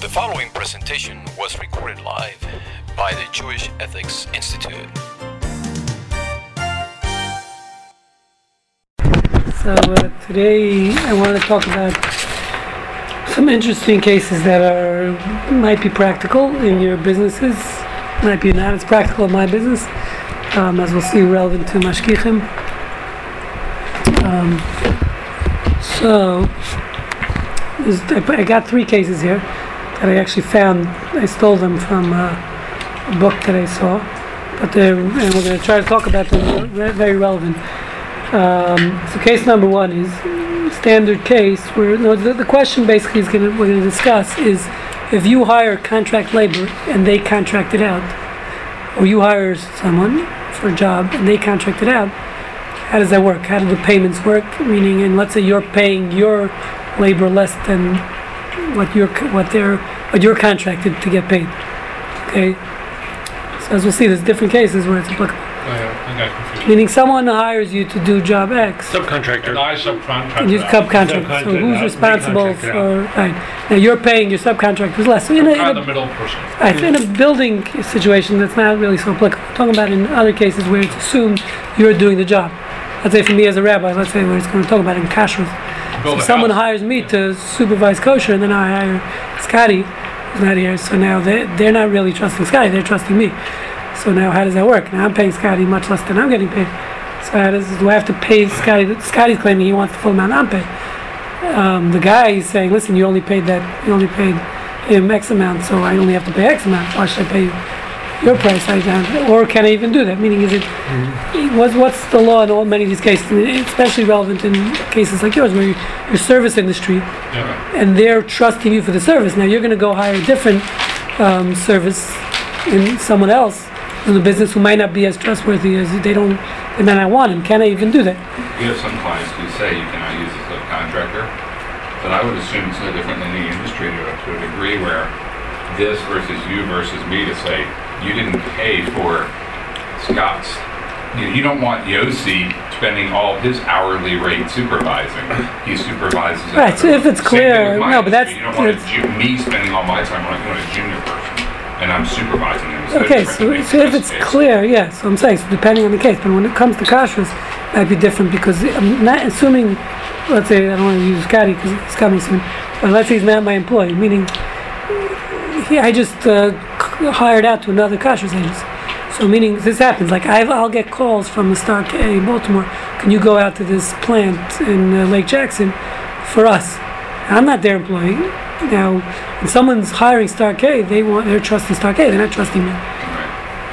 The following presentation was recorded live by the Jewish Ethics Institute. So uh, today I want to talk about some interesting cases that are might be practical in your businesses, might be not as practical in my business, um, as we'll see, relevant to mashgichim. Um, so I got three cases here that I actually found. I stole them from uh, a book that I saw, but they're, and we're going to try to talk about them. They're very relevant. Um, so case number one is standard case where no, the, the question basically is going we're going to discuss is if you hire contract labor and they contract it out, or you hire someone for a job and they contract it out, how does that work? How do the payments work? Meaning, and let's say you're paying your labor less than what you're what they're what you're contracted to get paid. Okay. So as we'll see, there's different cases where it's applicable. Oh, yeah, I got confused. Meaning, someone hires you to do job X. And Subcontractor. I subcontract. And you out. subcontract. So Subcontract who's out, responsible recontract it for? Right. Now you're paying your subcontractors less. So in a, I'm in kind a, the middle person. right, in a building situation, that's not really so applicable. I'm talking about in other cases where it's assumed you're doing the job. Let's say for me as a rabbi, let's say where it's going to talk about in kashrut. Build So someone house. hires me to supervise kosher, and then I hire Scotty, who's not here. So now they they're not really trusting Scotty; they're trusting me. So now, how does that work? Now I'm paying Scotty much less than I'm getting paid. So how does do I have to pay Scotty? Scotty's claiming he wants the full amount I'm paying. Um, the guy is saying, "Listen, you only paid that. You only paid him X amount, so I only have to pay X amount. Why should I pay you your price? I don't, or can I even do that? Meaning, is it what's what's the law in all many of these cases, especially relevant in cases like yours, where you, your service industry Yeah. and they're trusting you for the service. Now you're going to go hire a different um, service in someone else in the business who might not be as trustworthy as they don't. They might not want him. Can I even do that? We have some clients who say you cannot use a subcontractor, but I would assume it's no different than the industry to, to a degree where this versus you versus me to say, you didn't pay for Scott's. You, know, you don't want Yossi spending all his hourly rate supervising. He supervises. Right, so if it's clear- no, but that's- You don't want ju- me spending all my time, I want a junior person, and I'm supervising him. No Okay, so, so if it's case. clear, yes, so I'm saying, so depending on the case, but when it comes to kashrus, it might be different because I'm not assuming, let's say, I don't want to use Scotty because it's coming soon, but let's say he's not my employee, meaning he, I just uh, hired out to another kashrus agency. So meaning this happens, like I've, I'll get calls from the Star K in Baltimore, can you go out to this plant in uh, Lake Jackson for us? I'm not their employee. Now, when someone's hiring Star K, they want, they're trusting Star K, they're not trusting me.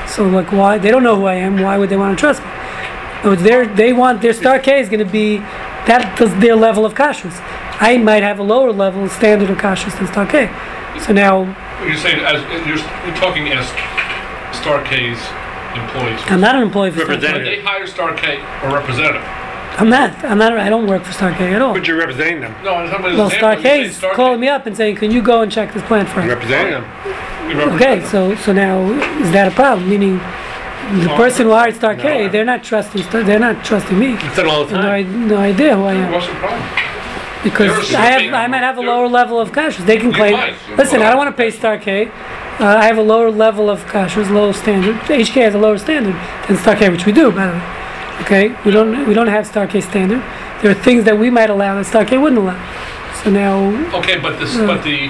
So like why they don't know who I am? Why would they want to trust me? Their they want their star K is going to be that their level of kashrus. I might have a lower level standard of kashrus than star K. So now You're saying as you're, you're talking as Star K's employees. I'm not an employee for Star K. When they hire Star K or representative. I'm not. I'm not. I don't work for Star K at all. But you're representing them. No, I'm talking about Well, example, Star you K is calling me up and saying, "Can you go and check this plant for You're me?" representing them. You represent Okay, them. so so now is that a problem? Meaning the person who hired Star K, No. they're not trusting. Star, they're not trusting me. It's done all the No, I, time. no idea who I am. What's the problem? Because I have, I might have a lower level of kashrus. They can claim. Listen, I don't want to pay Star K. Uh, I have a lower level of kashrus, low standard. HK has a lower standard than Star K, which we do, by the way. Okay, we don't we don't have Star K standard. There are things that we might allow that Star K wouldn't allow. So now, Okay, but this, Yeah. but the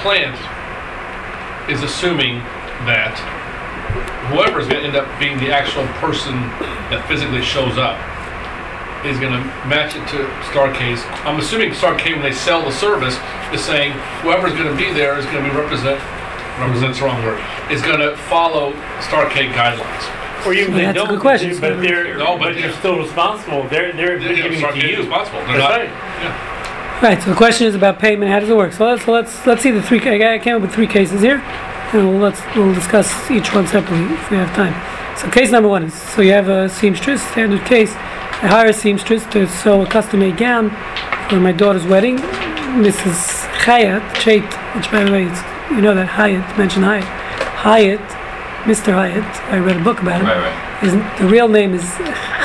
plant is assuming that whoever is going to end up being the actual person that physically shows up is going to match it to Star K's. I'm assuming Star K, when they sell the service, is saying whoever's going to be there is going to be represent. Represent's the wrong word. Is going to follow Star K guidelines. Or even Well, they that's a good question. but they're, No, but but you're yeah. still responsible. They're, they're, they're giving it to is you. responsible. They're That's not. right. Yeah. right. So the question is about payment. How does it work? So let's so let's let's see the three. I I came up with three cases here, and we'll, let's we'll discuss each one separately if we have time. So case number one is so you have a seamstress standard case. I hire a seamstress to sew a custom-made gown for my daughter's wedding. Mrs. Hyatt Chait, which by the way, it's, you know that Hyatt mentioned Hyatt. Hyatt, Mr. Hyatt. I read a book about him. Right, right. His, the real name is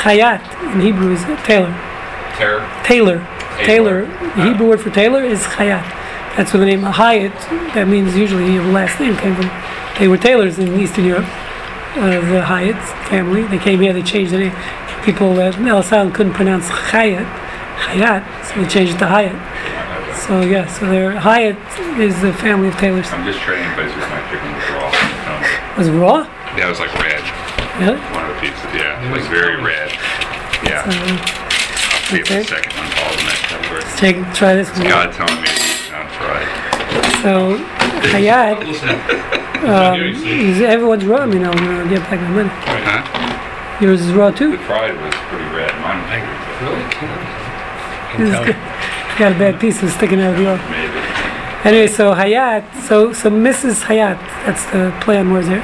Hayat in Hebrew is Taylor. Terror. Taylor. Taylor. Taylor. The Hebrew word for Taylor is Hayat. That's where the name Hyatt, that means usually your last name came from. They were tailors in Eastern Europe, uh, the Hyatt family. They came here, they changed the name. People at Ellis Island couldn't pronounce Hyatt, Hayat, so they changed it to Hyatt. So yeah, so they're, Hyatt is the family of tailors. I'm just trading places with my chicken was raw. Um, Was it raw? Yeah, it was like red. Really? One of the pizzas, yeah. It was very red. Yeah. Uh, I'll see if the okay. second one falls in that category. take, try this one. God telling me not to try. So Hayat, Listen, um, is everyone's raw. I mean, I'll uh, get back my money. Huh? Yours is raw too. The fried was pretty red. Mine was angry. Really? Got a bad piece sticking out of the oven. Maybe. Anyway, so Hayat, so so Mrs. Hayat, that's the play on words there,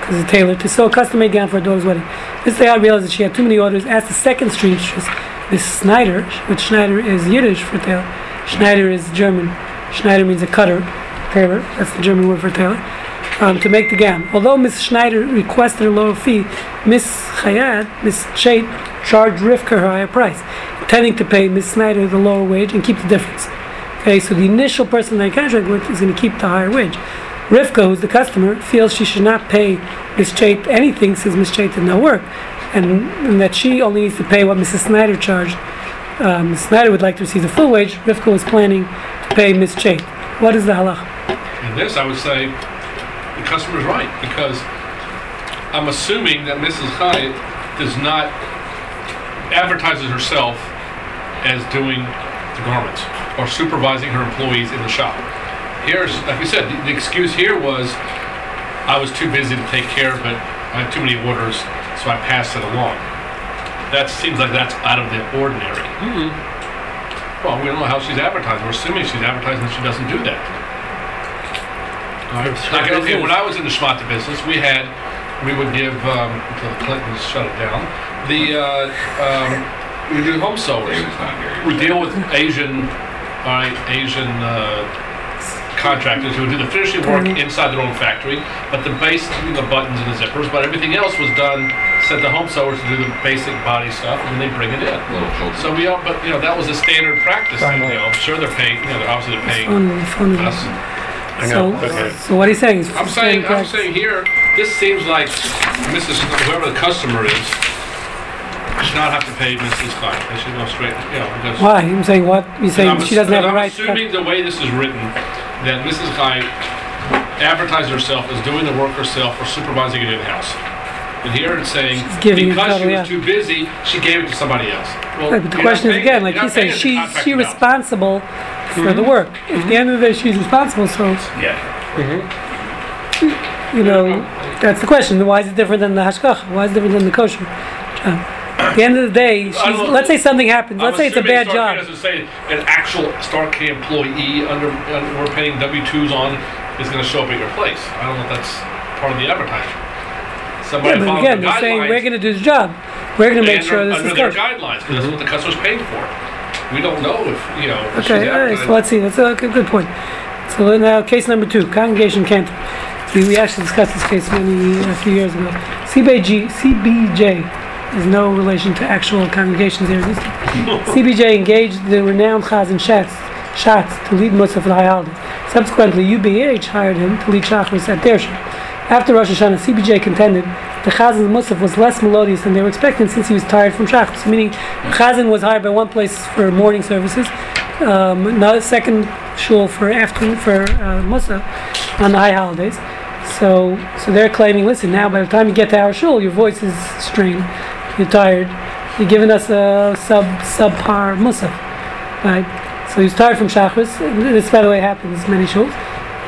because the tailor to sew a custom-made gown for a daughter's wedding. Mrs. Hayat realized that she had too many orders. Asked the second seamstress, Miss Schneider, which Schneider is Yiddish for tailor. Schneider is German. Schneider means a cutter, tailor. That's the German word for tailor. Um, to make the gown. Although Miss Schneider requested a lower fee, Miss Hayat, Miss Chait, charged Rivka her higher price, intending to pay Miss Schneider the lower wage and keep the difference. Okay, so the initial person they contract with is going to keep the higher wage. Rivka, who's the customer, feels she should not pay Miss Chait anything since Miss Chait did no work, and, and that she only needs to pay what Mrs. Schneider charged. Um. Schneider would like to receive the full wage. Rivka was planning to pay Miss Chait. What is the halach? In this, I would say the customer's right because I'm assuming that Mrs. Hyatt does not advertises herself as doing the garments or supervising her employees in the shop. Here's, like you said, the, the excuse here was I was too busy to take care of it. I had too many orders, so I passed it along. That seems like that's out of the ordinary. Well, we don't know how she's advertising. We're assuming she's advertising that she doesn't do that. Like, okay, when I was in the schmata business, we had, we would give, um, until the Clintons shut it down, the, uh, um, we do home sewers. David's not here. We deal with Asian, all right, Asian, uh, contractors who would do the finishing work inside their own factory, but the base, the buttons and the zippers, but everything else was done, sent the home sewers to do the basic body stuff, and then they bring it in. So we all, but, you know, that was a standard practice, you know, I'm sure they're paying, you know, they're obviously they're paying Phone, phone. us. I So, know. Okay. so what he's saying is, I'm saying, I'm saying here, this seems like Mrs., whoever the customer is, should not have to pay Mrs. Klein. They should go straight, you know, because. Why? I'm saying what? You're saying I'm she doesn't have ass- the right. I'm assuming the way this is written, that Mrs. Klein advertised herself as doing the work herself or supervising it in-house. And here it's saying, giving it because she was too busy, she gave it to somebody else. Well, Right, but the question is again, like he says, she's she responsible for the mm-hmm. work. At the end of the day, she's responsible. So Yeah. Mm-hmm. you know, that's the question. Why is it different than the hashkach? Why is it different than the kosher? job? At the end of the day, she's, let's say something happens. I'm Let's say it's a bad Star K job. doesn't say an actual Star K employee under, under we're paying W-2s on is going to show up at your place. I don't know if that's part of the advertising. Somebody Yeah, but again, the they're saying we're going to do the job. We're going to make sure this under is their kosher. guidelines because that's what the customer's paying for. We don't know if you know. if she's Okay, all right. advertising. So let's see. That's a good, good point. So now, case number two, congregation cantor. We, we actually discussed this case many a few years ago. CBJ, CBJ is no relation to actual congregations existing. CBJ engaged the renowned Chazan Schatz, Schatz to lead Musaf the high holiday. Subsequently, UBH hired him to lead Shachris at their shul. After Rosh Hashanah, CBJ contended the Chazan's Musaf was less melodious than they were expecting since he was tired from Shachris, meaning Chazan was hired by one place for morning services, um, another second shul for afternoon for uh, Musaf on the high holidays. So, so they're claiming, listen, now by the time you get to our shul, your voice is strained, you're tired, you're giving us a sub subpar musaf, right? So he's tired from shachris. This, by the way, happens many shuls,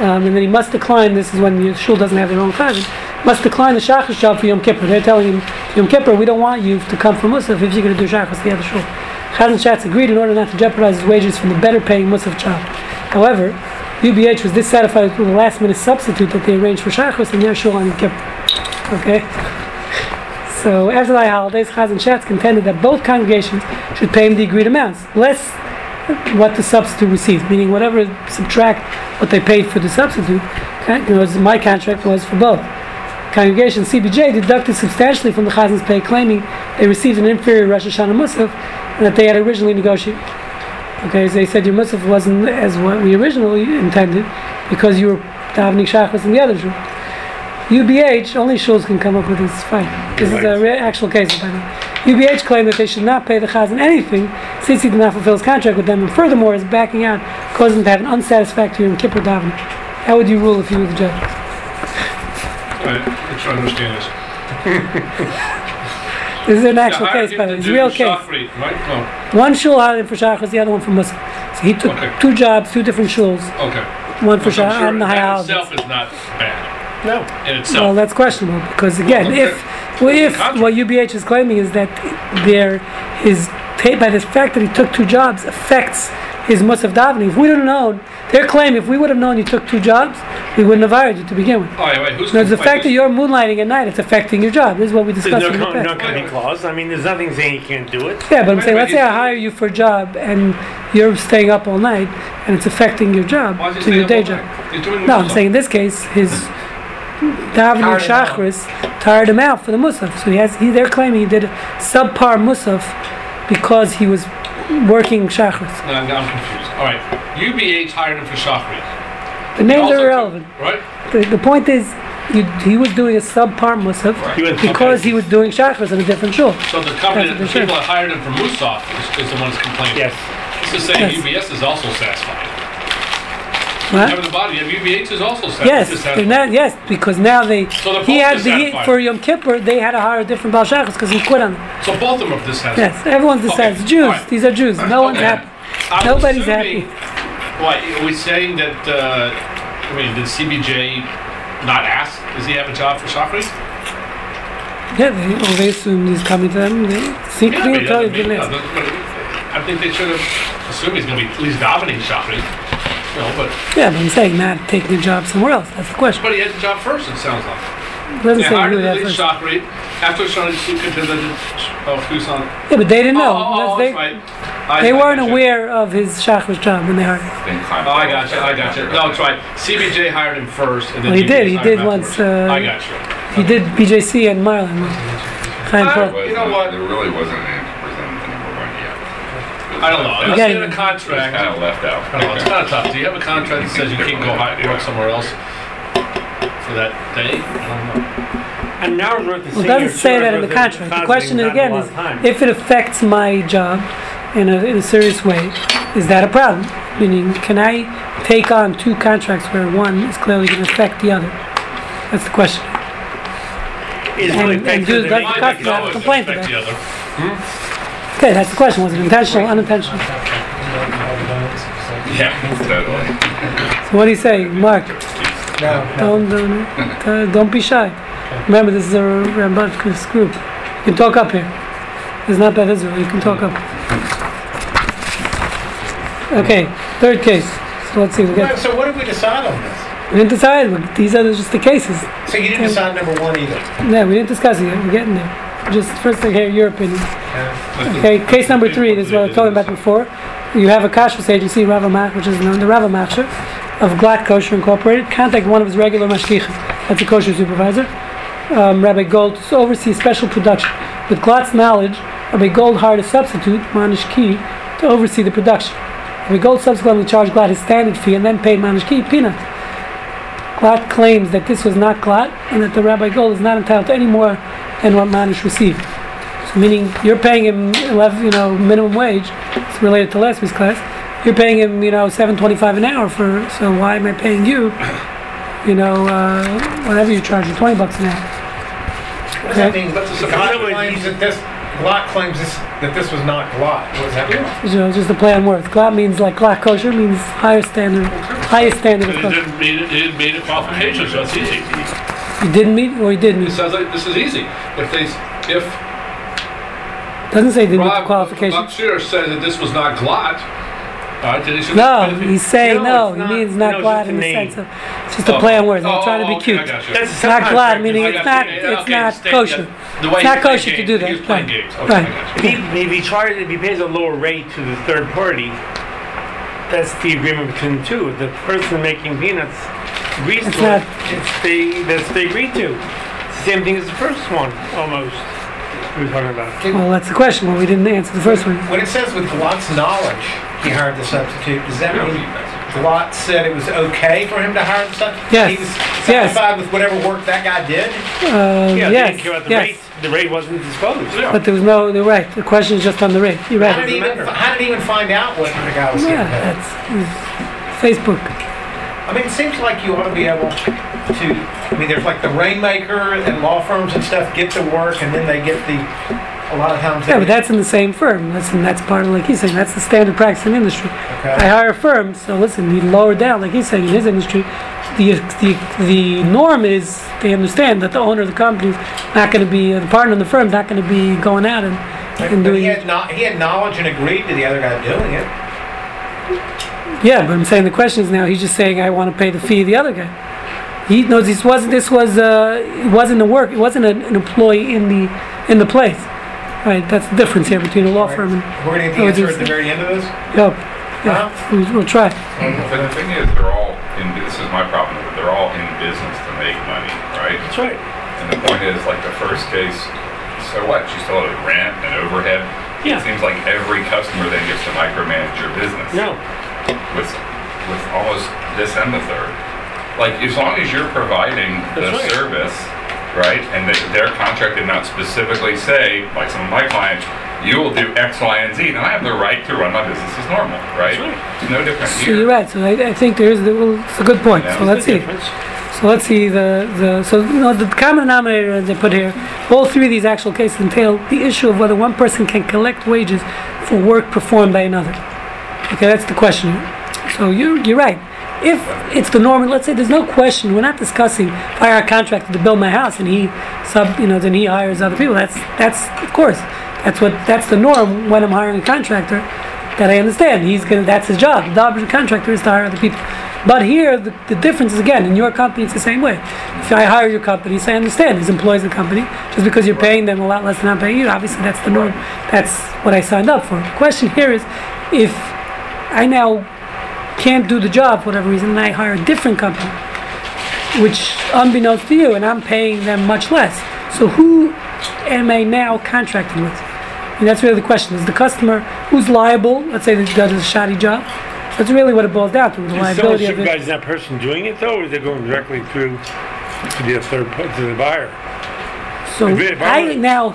um, and then he must decline. This is when the shul doesn't have their own chazan. Must decline the shachris job for Yom Kippur. They're telling him, Yom Kippur, we don't want you to come for musaf if you're going to do shachris the other shul. Chazan Shatz agreed in order not to jeopardize his wages from the better paying musaf job. However, UBH was dissatisfied with the last minute substitute that they arranged for Shachris and their shul on Yom Kippur. Okay? So after the holidays, Chazan Shatz contended that both congregations should pay him the agreed amounts, less what the substitute received, meaning whatever subtract what they paid for the substitute. Okay? As my contract was for both. Congregation CBJ deducted substantially from the Chazan's pay, claiming they received an inferior Rosh Hashanah Musaf and that they had originally negotiated. Okay, so they said your musaf wasn't as what we originally intended because you were davening shachris in the other shul. UBH, only shuls can come up with this fight. This is a re- actual case, by the way. UBH claimed that they should not pay the chazan anything since he did not fulfill his contract with them, and furthermore is backing out, causing them to have an unsatisfactory Yom Kippur davening. How would you rule if you were the judge? I, let's try to understand this. This is an actual They case, him by the way. It's a real case. shachrit, Right, no, One shul hired him for shachris, the other one for musaf. So he took Okay. two jobs, two different shuls, okay. one for I'm sure and the high That holidays. itself is not bad No. in Well, that's questionable because again, Okay. if well, if what UBH is claiming is that there his ta- by the fact that he took two jobs affects his musaf davening. If we would have known, their claim, if we would have known you took two jobs, we wouldn't have hired you to begin with. Oh, wait, wait, who's No, the fact that you're moonlighting at night, it's affecting your job. This is what we There's discussed no, in the com- past. no company clause. I mean, there's nothing saying you can't do it. Yeah, but I'm Wait, saying, wait, let's say I hire you for a job and you're staying up all night and it's affecting your job Why is he to your day job. all night? He's doing No, I'm saying in this case, his davening Tired him shachris tired him out for the musaf. So he has, he, they're claiming he did subpar musaf because he was working shachris. No, I'm I'm confused. All right, UBH hired him for shachrit. The names Also are took- irrelevant. Right? The, the point is, you, he was doing a subpar musaf He was- because okay. he was doing shachris in a different shul. So the company, That's the people said. that hired him for Musaf is, is the ones complaining. Yes. This is saying Yes. UBS is also satisfied. Right? Having the body, UBH is also satisfied. Yes, they're not, yes, because now they, So he had, the, he, for Yom Kippur, they had to hire a different Baal because he quit on them. So both of them are dissatisfied. Yes, everyone's Okay, decided. Jews, alright. these are Jews. No one's happy. I'm Nobody's assuming- What, are we saying that, uh, I mean, did CBJ not ask, does he have a job for Shachrit? Yeah, they, well, they assume he's coming to them. They Yeah, secretly tell you doesn't mean- list. I think they should have assumed he's gonna be at least dominating Shachrit. You know, but, Yeah, but I'm saying not taking a job somewhere else. That's the question. but he had the job first, it sounds like. It doesn't They say hired who him that to lead first. Shachrit, after Shani Sukkah did the, oh, Tucson. Yeah, but they didn't know. Oh, oh, oh, they, that's right. I- they I weren't gotcha. aware of his Shachris job when they hired him. Then climb Oh, I the got you. I got you. No, that's right. CBJ hired him first, and then Well, he did. UBS He hired did him once, afterwards. uh, I got you. He did BJC and Marlin. Chaim Uh, Pearl. You know what? There really wasn't an answer presented to number one yet. I don't know. Unless getting you have a contract. Kind of left out. I don't know. It's kind of tough. Do you have a contract that says you can't go hi- work somewhere else for that day? I don't know. An hour's worth of Well, it doesn't say that in the contract. The question again is, if it affects my job in a, in a serious way, is that a problem? Meaning, can I take on two contracts where one is clearly going to affect the other? That's the question. It's and- really and effective do to that- make- Mine cut didn't that complaint to the other. Hmm? Okay, that's the question. Was it intentional, unintentional? Yeah, totally. So what do you say, Mark? No, no. Don't don't, uh, don't be shy. Remember, this is a Rambunctious group. You can talk up here. It's not bad Israel. You can talk up. Okay, third case. So let's see. We Right, got. So what did we decide on this? We didn't decide. These are just the cases. So you didn't decide number one either? No, we didn't discuss it yet. We're getting there. Just first to hear your opinion. Yeah. Okay, case number three, this is what I was talking about before. You have a kashrus agency, Ravamach, which is known the Rav Hamachshir of Glatt Kosher Incorporated. Contact one of his regular mashgichim. That's a kosher supervisor. Um, Rabbi Gold to oversee special production. With Glatt's knowledge, Rabbi Gold hired a substitute, Manish to oversee the production. Rabbi Gold subsequently charged Glatt his standard fee and then paid Manish peanuts. Glatt claims that this was not Glatt and that the Rabbi Gold is not entitled to any more than what Manish received. So meaning you're paying him 11, you know, minimum wage. It's related to last week's class. You're paying him, you know, 7.25 an hour for. So why am I paying you, you know, uh, whatever you're charging, 20 bucks an hour? What does that Okay. mean? That's a Glatt surprise. claims that this, Glatt claims this, that this was not Glatt. What does that mean? You know, just a play on words. Glatt means like Glatt kosher means higher standard, highest standard of He kosher. didn't meet it, he didn't meet the qualifications, so it's easy. You didn't meet or you didn't. It meet? sounds like this is easy. If they, if Doesn't say didn't meet the Rob qualifications. Buckshear said that this was not Glatt, Uh, no, he's saying No, no. He means not it's Glatt in the name. sense of it's just a play on words. I'm Oh, oh trying to be okay, cute. I got you. That's It's not glad, meaning I not it's Okay, not state- kosher. The way It's not kosher to do that. was playing Right. games. Okay, I Right. got you. If he, if charges, if he pays a lower rate to the third party, that's the agreement between the two. The person making peanuts agrees It's to not- it. It's they, that's they agreed to. It's the same thing as the first one, almost. We were talking about. Well, that's the question. Well, we didn't answer the first one. When it says with Glatt's knowledge, he hired the substitute, does that mean feedback. Glatt said it was okay for him to hire the substitute? Yes. He was Yes. satisfied with whatever work that guy did? Uh, Yeah, yes, didn't care about the yes. rate. The rate wasn't disclosed. Yeah. But there was no, you're right, the question is just on the rate, you're How right. did he even, how did he even find out what the guy was Yeah, getting paid? that's, Facebook. I mean, it seems like you ought to be able to, I mean, there's like the rainmaker and law firms and stuff get the work and then they get the, a lot of times. Yeah, but that's in the same firm. Listen, that's part of, like he's saying, that's the standard practice in the industry. I Okay. hire firms, so listen, you lower down, like he's saying in his industry, the, the, the norm is, they understand that the owner of the company is not gonna be, uh, the partner in the firm is not gonna be going out and, and But he doing, had not, he had knowledge and agreed to the other guy doing it. yeah, but I'm saying the question is now, he's just saying, I wanna pay the fee of the other guy. He knows this wasn't, this was, uh, it wasn't a work, it wasn't an, an employee in the, in the place. Right, that's the difference here between a law firm and, We're gonna get oh, the Oh, answer at the very end of this? yep, yeah, we- we'll try. But the thing is, they're all, in this is my problem, with it, they're all in business to make money, right? That's right. And the point is, like the first case, so what? She still had a rent and overhead. Yeah. It seems like every customer then gets to micromanage your business. No. With, with almost this and the third. Like, as long as you're providing the That's right. service, right, and that their contract did not specifically say, like some of my clients, you will do X, Y, and Z, and I have the right to run my business as normal, right? Right. It's no different So here. you're right. So I, I think there is. Well, it's a good point. Yeah. So let's see. difference. So let's see the the. So you know the common denominator as they put here. All three of these actual cases entail the issue of whether one person can collect wages for work performed by another. Okay, that's the question. So you you're right. If it's the norm, let's say there's no question. We're not discussing if I hire a contractor to build my house and he sub, you know, then he hires other people. That's that's of course. That's what that's the norm when I'm hiring a contractor that I understand. He's gonna that's his job. The job of the contractor is to hire other people. But here the, the difference is again in your company it's the same way. If I hire your company, so I understand these employees of the company, just because you're paying them a lot less than I'm paying you, obviously that's the norm. That's what I signed up for. The question here is if I now can't do the job for whatever reason and I hire a different company, which unbeknownst to you, and I'm paying them much less. So who am I now contracting with? And that's really the question: Is the customer who's liable? Let's say that does a shoddy job. So that's really what it boils down to: the Is liability of it. supervising that person doing it though, or is it going directly through to the third to the buyer? So If it- if I I now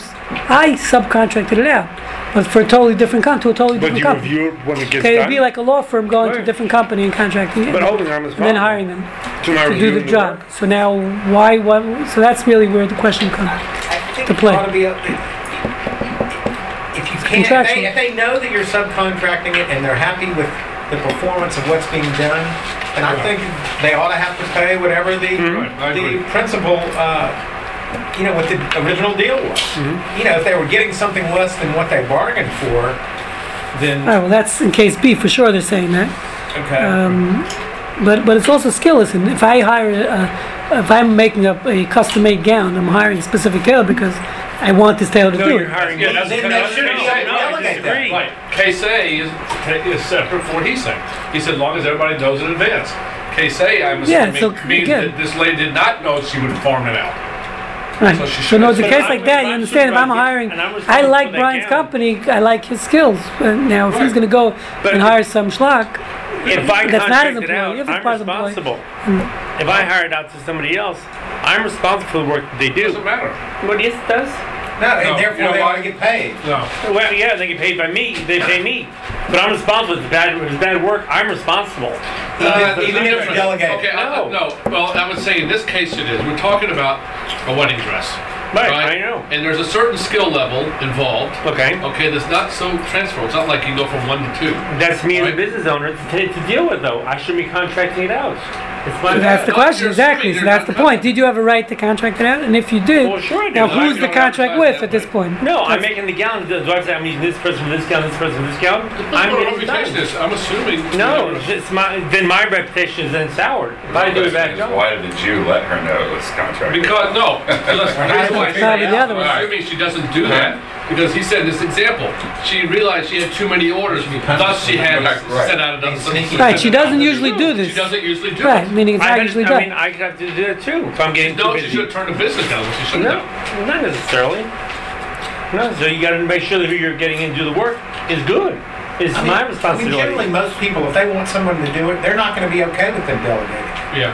I subcontracted it out, but for a totally different con to a totally But different you company. review it when it gets Okay, it'd done. be like a law firm going to a Right. different company and contracting it, but and holding I'm responsible. then hiring them to, not to do reviewing the job. work. So now, why? What? So that's really where the question comes. I think To it play. ought to be, a- if you can't, if Contractual. they, if they know that you're subcontracting it and they're happy with the performance of what's being done, and I think they ought to have to pay whatever the, Right, I agree. the principal, uh, you know, what the original deal was. You know, if they were getting something less than what they bargained for, then, All right, well, that's in case B for sure. They're saying that. okay. Um, but but it's also skill. Listen, if I hire, a, if I'm making up a custom-made gown, I'm hiring a specific tailor because I want this tailor to No, do you're it. hiring. Yeah, that's- Then they that's- shouldn't be that's- able to no, delegate that. Right. Case A is, is separate from what he's saying. He said, as long as everybody knows in advance. Case A, I'm Yeah, assuming, so means that this lady did not know she would farm it out. Right. So she So no, it's a case like that. You understand? If I'm hiring, I'm I responsible like Brian's company. I like his skills. Uh, now, if he's going to go But and hire some schlock, If I That's not his contract it employee. out, If it's I'm part of the responsible. If I hire it out to somebody else, I'm responsible for the work that they do. Doesn't matter. But yes, it does. No, and no, you therefore know they why? ought to get paid. No. Well, yeah, they get paid by me. They pay me, but I'm responsible. If it's bad, if it's bad work, I'm responsible. Even- Uh, even it's if different. delegated. Okay, I- No. no. Well, I would say in this case it is. We're talking about a wedding dress. Right, I know. And there's a certain skill level involved. Okay, Okay, that's not so transferable. It's not like you can go from one to two. that's me as a business owner to, to deal with, though. I shouldn't be contracting it out. It's my So that's the question, exactly. So that's the point. Did you have a right to contract it out? And if you did, Well, sure now I who's the contract with at this point? No, I'm making the gown. Do I say I'm using this person for this gown, this person for this gown? I'm What getting it done. reputation? I'm assuming. No, it's my, then my reputation is then soured. If I do a bad job. Why did the Jew let her know it was contracted? Because, no, listen, here's why I It's say not the that. other one. I'm assuming she doesn't do that, because he said this example, she realized she had too many orders, thus she had Right, right. sent out another. Sneaky. Right, she doesn't usually do this. She doesn't usually do Right, it. meaning it's I, not had- usually I mean, done. I have to do that too. If I'm getting too No, she should have turned the business down, she should have No, done. not necessarily. No, so you got to make sure that who you're getting in to do the work is good. It's I mean- my I mean, generally, most people, if they want someone to do it, they're not gonna be okay with them delegating. Yeah.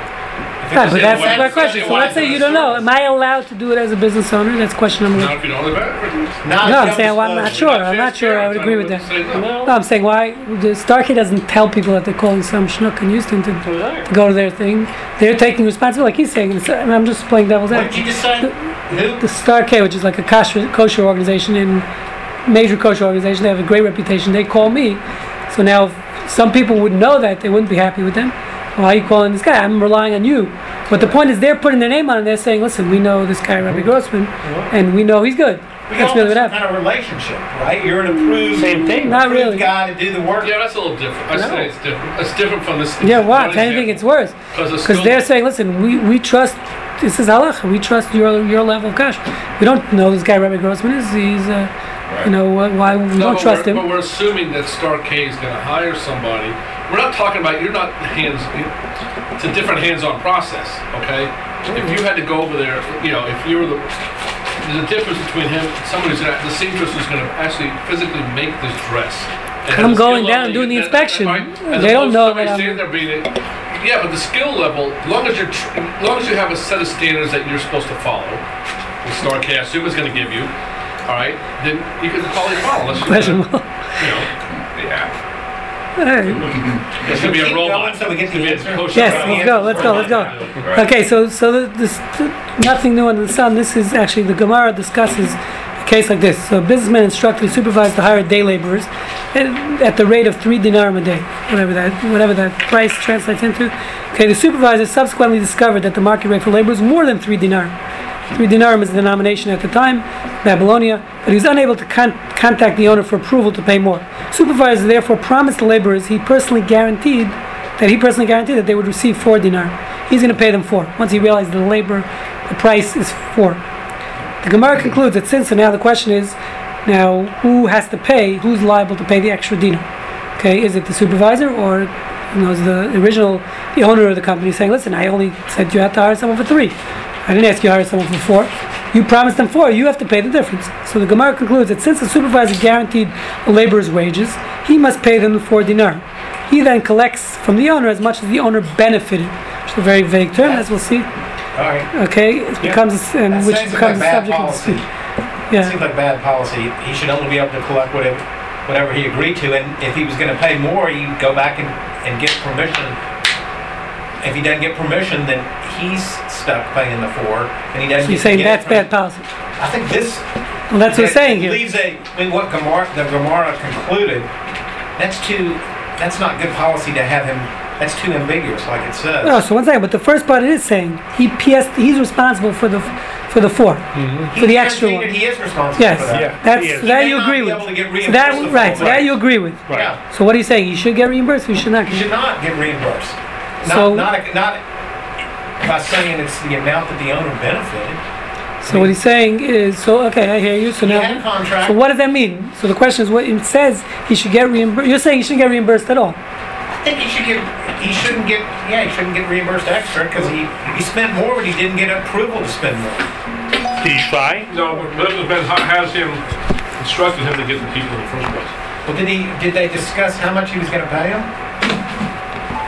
If Right, but that's why- my question. So let's say you don't know. Am I allowed to do it as a business owner? That's question number Not one. if you don't live it. No, I'm saying, don't well, I'm not sure. I'm not sure I would agree with that. No. No, I'm saying why the Star K doesn't tell people that they're calling some schnook in Houston to So there. go to their thing. They're taking responsibility, like he's saying. It's, I mean, I'm just playing devil's advocate. did you just say? Who? The Star K, which is like a kosher, kosher organization in major kosher organization, they have a great reputation. They call me, so now if some people would know that they wouldn't be happy with them. Why are you calling this guy? I'm relying on you. But the point is, they're putting their name on it. They're saying, "Listen, we know this guy, Rabbi Grossman, and we know he's good." We That's really what some happened. kind of relationship, right? You're an approved, Same thing. Not really. guy to do the work. Yeah, that's a little different. I say it's different. It's different from this. Yeah, why? If anything, it's worse. Because they're saying, listen, we, we trust, this is halacha, we trust your your level of cash. We don't know this guy Rabbi Grossman is, he's, uh, you know, why we No, don't trust him. But we're assuming that Star K is going to hire somebody. We're not talking about you're not hands. It's a different hands-on process. Okay. If you had to go over there, you know, if you were the there's a difference between him, somebody who's gonna, the seamstress who's going to actually physically make this dress. and I'm going down and doing the inspection. right? They don't know that I'm- standing there being yeah, but the skill level, as long as you're, tr- as long as you have a set of standards that you're supposed to follow, the Star K I assume is going to give you, all right, then you can probably follow. Unless you're Question. gonna, you know. Hey. it's going be a robot. so we get gonna the be a answer. Yes, robot. let's go, let's go, let's go. Okay, so so the, this nothing new under the sun. This is actually the Gemara discusses a case like this. So a businessman instructed his supervisor to hire day laborers at, at the rate of three dinarim a day, whatever that whatever that price translates into. Okay, the supervisor subsequently discovered that the market rate for labor is more than three dinarim. Three dinarim is the denomination at the time, Babylonia, but he was unable to con- contact the owner for approval to pay more. Supervisor therefore promised the laborers he personally guaranteed that he personally guaranteed that they would receive four dinar. He's going to pay them four once he realized the labor, the price is four. The Gemara concludes that since, and now the question is, now who has to pay? Who's liable to pay the extra dinar? Okay, is it the supervisor or you know, the original, the owner of the company saying, listen, I only said you had to hire someone for three. I didn't ask you to hire someone for four. You promised them four. You have to pay the difference. So the Gemara concludes that since the supervisor guaranteed the laborer's wages, he must pay them the four dinar. He then collects from the owner as much as the owner benefited, which is a very vague term, as we'll see. All right. Okay, it becomes a s- and That which becomes like a bad subject of policy. dispute. It seems like bad policy. He should only be able to collect whatever, whatever he agreed to, and if he was gonna pay more, he'd go back and, and get permission. If he doesn't get permission, then he's stuck paying the four, and he doesn't. So you're saying that's bad policy. I think this. Well, that's what he's that saying here. Leaves a, I mean, what Gemara, the Gemara concluded, that's too, that's not good policy to have him, that's too ambiguous, like it says. No, so one second, but the first part it is saying he PS, he's responsible for the for the four, mm-hmm. for the He extra guaranteed one. He is responsible Yes, for that. Yeah. that's He that you agree with. able to get So that the right, that you agree with. Yeah. So what are you saying? He should get reimbursed. Or he should not. He should not get reimbursed. Not, So- not, a- not by saying it's the amount that the owner benefited. So what he's saying is so okay. I hear you. So He now, had a contract. so what does that mean? So the question is, what it says he should get reimbursed. You're saying he shouldn't get reimbursed at all. I think he should get, he shouldn't get, yeah, he shouldn't get reimbursed extra because he, he spent more, but he didn't get approval to spend more. Did he try? No, but Business Ben has him instructed him to get the people in the first place. Well, did he, did they discuss how much he was gonna pay him?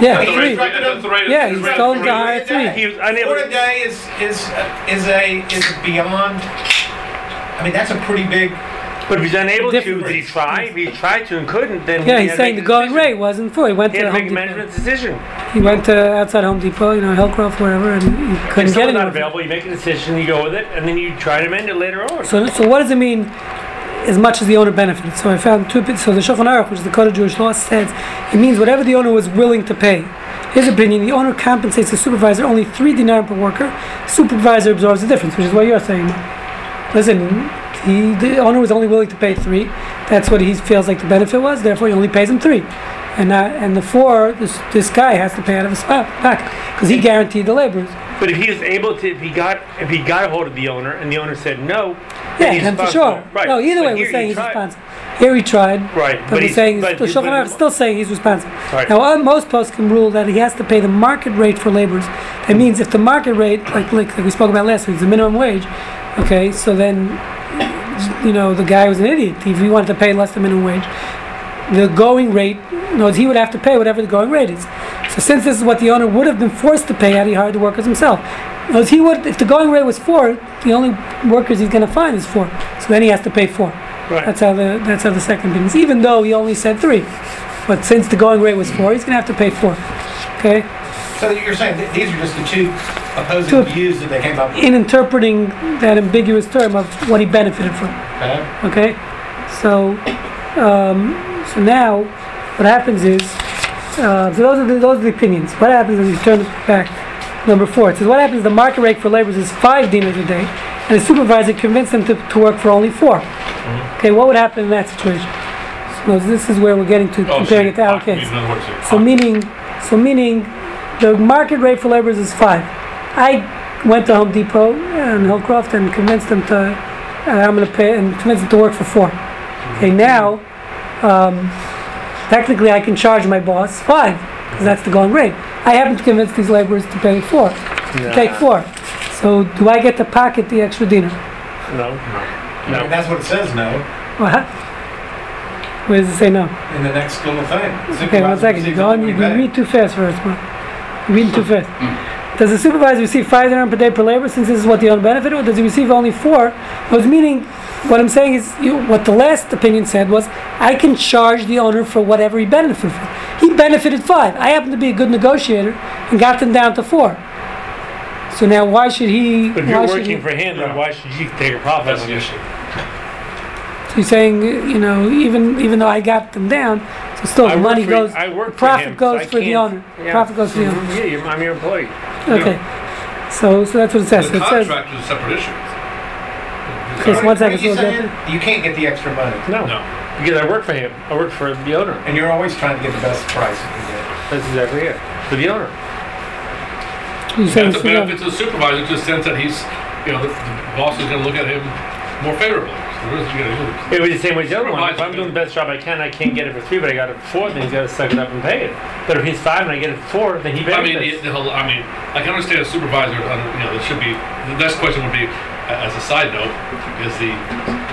Yeah, That's three. rate- That's the Yeah, he's the rate- told to hire three. He was unable. Four a day is, is, is a, is beyond, I mean, that's a pretty big, But if he's unable to, did he try? If he tried to and couldn't, then Yeah, he he's saying the make a going rate wasn't four. He went He to had to Home make a Depot. management decision. He went to outside Home Depot, you know, Hillcroft, wherever, and he couldn't get someone's not available, you make a decision, you go with it, and then you try to amend it later on. So, so what does it mean? As much as the owner benefited. So I found two. So the Shulchan Aruch, which is the code of Jewish law, says it means whatever the owner was willing to pay. His opinion: the owner compensates the supervisor only three dinar per worker. Supervisor absorbs the difference, which is what you're saying. Listen, he, the owner was only willing to pay three. That's what he feels like the benefit was. Therefore, he only pays him three, and not, and the four. This this guy has to pay out of his pocket because he guaranteed the laborers. But if he was able to, if he got, if he got a hold of the owner and the owner said no, then Yeah, he's for sure. Right. No, either But way, we're saying he's tried. responsible. Here he tried. Right, But, but we're saying but, the Shulchan Aruch but- is still saying he's responsible. Right. Now, uh, most poskim rule that he has to pay the market rate for laborers. That means if the market rate, like, like, we spoke about last week, is the minimum wage, okay, so then, you know, the guy was an idiot if he wanted to pay less than minimum wage. the going rate, knows he would have to pay whatever the going rate is. So since this is what the owner would have been forced to pay had he hired the workers himself, knows he would, if the going rate was four, the only workers he's going to find is four. So then he has to pay four. Right. That's how the that's how the second is. Even though he only said three, but since the going rate was four, he's going to have to pay four. Okay. So you're saying that these are just the two opposing views that they came up with? In interpreting that ambiguous term of what he benefited from. Okay? Okay, so um, so now what happens is uh, so those are the, those are the opinions. What happens is you turn back number four. It says what happens. The market rate for laborers is five dinars a day, and the supervisor convinced them to, to work for only 4 Okay, what would happen in that situation? So this is where we're getting to Oh, comparing it to our uh, case. in other words, uh, So meaning, so meaning, the market rate for laborers is five. I went to Home Depot and Hillcroft and convinced them to, and I'm gonna pay, and convinced them to work for four. Okay, now, um, technically I can charge my boss five, because that's the going rate. I happen to convince these laborers to pay four, to take four. So do I get to pocket the extra dinar? No. No. mean, that's what it says, no, What? Where does it say no? in the next little thing. Okay, one second. You go on. You, you read too fast first, us, man. You're reading too fast. Hmm. Does the supervisor receive five dirham per day per labor since this is what the owner benefited, or does he receive only four? What's meaning? What I'm saying is, you, what the last opinion said was, I can charge the owner for whatever he benefited from. He benefited five. I happen to be a good negotiator and got them down to four. So now, why should he? But if you're working he- for him, then why should you take a profit That's on the this? issue. So you're saying, you know, even even though I got them down, so still I the money for- goes. I work for profit him, goes I for the owner. Yeah. Profit goes for the owner. Mhm, Yeah, you're, I'm your employee. Okay. So, so that's what it says. The it says. is a separate issue. Okay, so one second, you we'll? You can't get the extra money, No. No. Because I work for him. I work for the owner. and you're always trying to get the best price you can get. That's exactly it. For the owner. You saying That's a benefit to the supervisor to the sense that he's, you know, the, the boss is gonna look at him more favorably. So what is he? It was the same way as the other one. If I'm doing the best job I can, I can't get it for three, but I got it for four, then he's got to suck it up and pay it. But if he's five and I get it for four, then he I mean, benefits. the, the whole, I mean, I can understand a supervisor, under- you know, there should be, the next question would be, as a side note, is the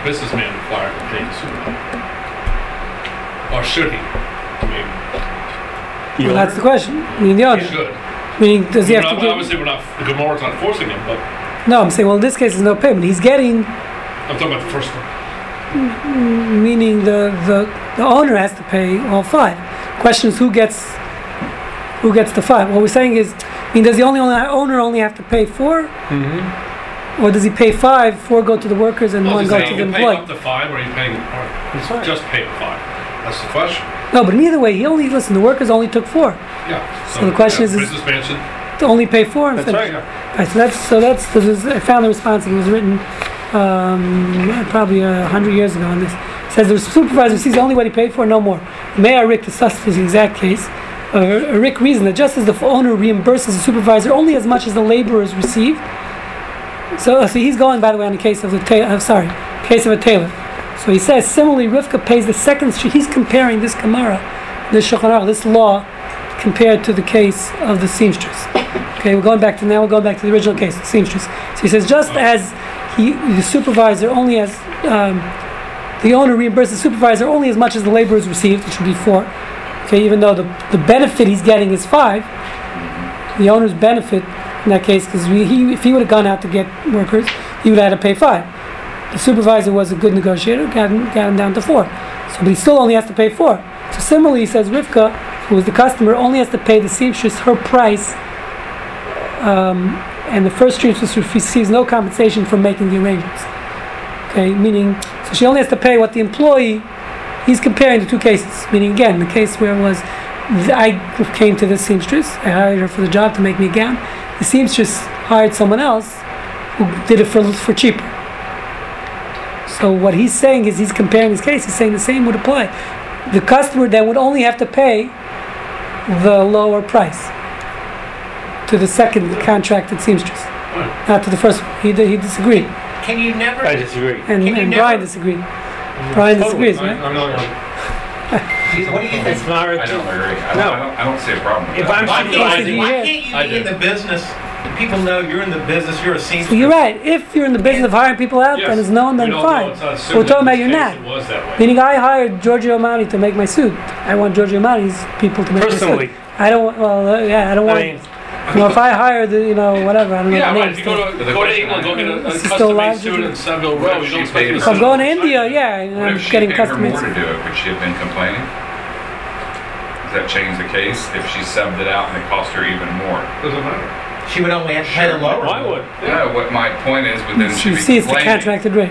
businessman required to pay the supervisor? Or should he? I mean, The Well, that's owner? the question. I mean, the other. he owner. should. Meaning, does he We're have not- to give? Obviously, we're not, the Gemara's not forcing him, but No, I'm saying, well, in this case, there's no payment. He's getting, I'm talking about the first one. meaning the, the, the owner has to pay all five. Question is, who gets, who gets the five? What we're saying is, I mean, does the only owner owner only have to pay four? Mhm. Or does he pay five, four go to the workers and Well, one go to the saying you pay up employee? to five, or are you paying, or That's fine. just pay the five? That's the question. No, but either way, he only, listen, the workers only took four. Yeah. So the question yeah, is- is- Businessman should, To only pay four and That's finish. right. Right, so that's so that's so this, I found the response. It was written um, probably a hundred years ago. On this it says the supervisor sees only what he paid for, no more. Maharik discussed this exact case. Uh, Rick reasoned that just as the owner reimburses the supervisor only as much as the laborers receive. So, so he's going, by the way, on the case of the ta- uh, sorry, case of a tailor. So he says similarly, Rivka pays the second. He's comparing this Gemara, this Shulchan this law, compared to the case of the seamstress. Okay, we're going back to now. We're going back to the original case, the seamstress. So he says, just as he, the supervisor only has, um, the owner reimburses the supervisor only as much as the laborers received, which would be four. Okay, even though the, the benefit he's getting is five, the owner's benefit in that case, because he, if he would have gone out to get workers, he would have had to pay five. The supervisor was a good negotiator, got him, got him down to four. So, but he still only has to pay four. So similarly, he says Rivka, who is the customer, only has to pay the seamstress her price um, and the first seamstress receives no compensation for making the arrangements. Okay, meaning, so she only has to pay what the employee, he's comparing the two cases. Meaning, again, the case where it was, I came to this seamstress, I hired her for the job to make me a gown. The seamstress hired someone else who did it for, for cheaper. So what he's saying is he's comparing his case, he's saying the same would apply. The customer then would only have to pay the lower price to the second contract contracted seamstress, not to the first one. He, he disagreed, Can you never, I disagree. and, Can you and never- Brian disagreed. Brian Totally. disagrees, I- right? I'm not, what do you think? It's not. I don't agree. I don't, No. I don't, I don't see a problem with If that. I'm Why can't you, you why can't you I be in the business people know you're in the business, you're a seamstress. So you're right. If you're in the business of hiring people out, Yes. then it's known, then don't know. fine. It's not But assumed we're talking about this you're not. It was that way. Meaning, I hired Giorgio Armani to make my suit. I want Giorgio Armani's people to make Personally. my suit. I don't. Well, uh, yeah, I don't I want. Mean, well, if I hire the, you know, whatever, I don't know Yeah, the right, names. if you go to, the go to question England, I go get a, a still custom made suit in you- Savile What Row, you don't expect paid them I'm going to India, outside. yeah, What I'm if she getting paid her custom more to do it? Would she have been complaining? Does that change the case if she subbed it out and it cost her even more? Doesn't matter. She would only have to pay the lower. why would? Yeah, what my point is, but then she'd You be see, it's the contracted rate.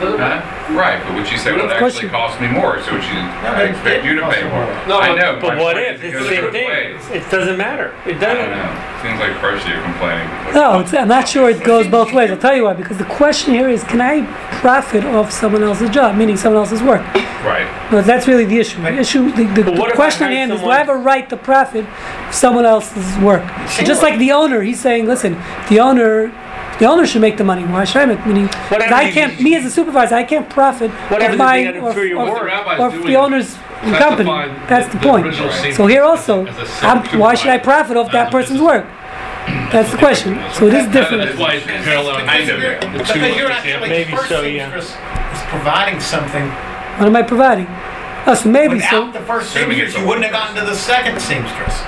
Doesn't matter. Huh? Right, but would you say, well, it Of course actually you- cost me more, so would she, but I it expect you to did pay cost more? more. No, I but- know. But my what point if? is It's the goes same both thing. ways. It doesn't matter. It I doesn't. don't know. Seems like partially you're complaining. No, it's, I'm not sure it goes both ways. I'll tell you why. Because the question here is, can I profit off someone else's job, meaning someone else's work? Right. No, that's really the issue. The issue, the, the, But what the if I question at hired hand is, do someone- I have a right to profit of someone else's work? So just like the owner, he's saying, listen, the owner, the owner should make the money. Why should I make? Meaning, 'cause Whatever I can't. Me as a supervisor, I can't profit Whatever of my big or, inferior or, the or doing the owner's company. That's the point. original Right. seamstress So here also, as a I'm, why should I profit off that person's work? That's the question. So it is different. That's why it's parallel. Kind of. The two Because you're examples. actually, Maybe first so, yeah. seamstress is providing something. What am I providing? Oh, so maybe so. Without the first seamstress, you wouldn't have gotten to the second seamstress.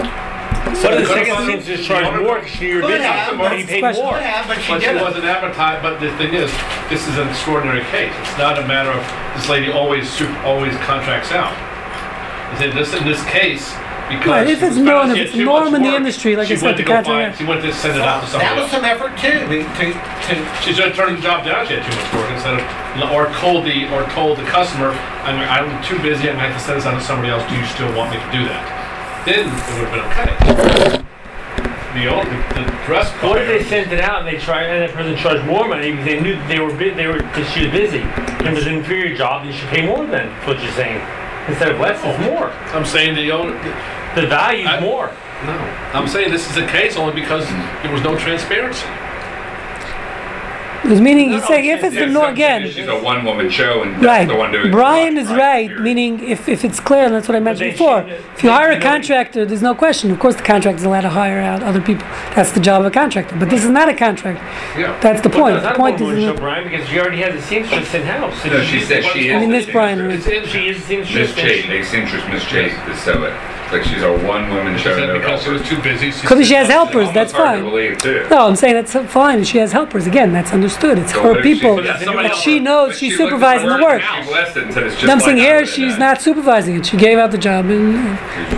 What if the Could second have- seamstress charge more because you're Could busy? have, But but paid more. Could have, but she But she didn't. wasn't advertised, but the thing is, this is an extraordinary case. It's not a matter of this lady always, super- always contracts out. It's in this, in this case, because. Right, if it's was known, if it's norm in the industry, like she I said, went the to go contract- find- She went to send it out to somebody. That was else. some effort too, to, to, to She's gonna turn the job down, she had too much work, instead of, or told the, or told the customer, I'm, I'm too busy, I'm gonna have to send this out to somebody else, do you still want me to do that? Then it would've been okay. The, old- the the dress What if they sent it out and they tried and that person charged more money because they knew they were bu- they were because she was busy and it was an inferior job? They should pay more. That's what you're saying. Instead of less, is more. I'm saying the owner, The value's I- more. no, I'm saying this is the case only because there was no transparency. Because meaning he's No, no, saying if it's the Yeah, norm again, She's a one-woman show and right? the one doing. Brian work, is right. period. Meaning if, if it's clear, and that's what I mentioned they before. shouldn't- If you hire a contractor, there's no question. Of course, the contractor is allowed to hire out other people. That's the job of a contractor. But this is not a contract. Yeah. That's the Well, point. it's The point a show, is. Brian, because she already has a seamstress in house. No, she said she is. I mean, this Brian seamstress. It's in, She is a seamstress. Miss and Chase, she- a seamstress Miss Chase to sew it. Like she's a one-woman she show. said no because she was too busy. Because she has helpers, that's fine. believe. No, I'm saying that's fine. She has helpers. Again, that's understood. It's So her what if she- people. but Yeah, But she knows But she's she supervising the work. and She blessed it and said it's just No, I'm saying here she's done. not supervising it. She gave out the job in,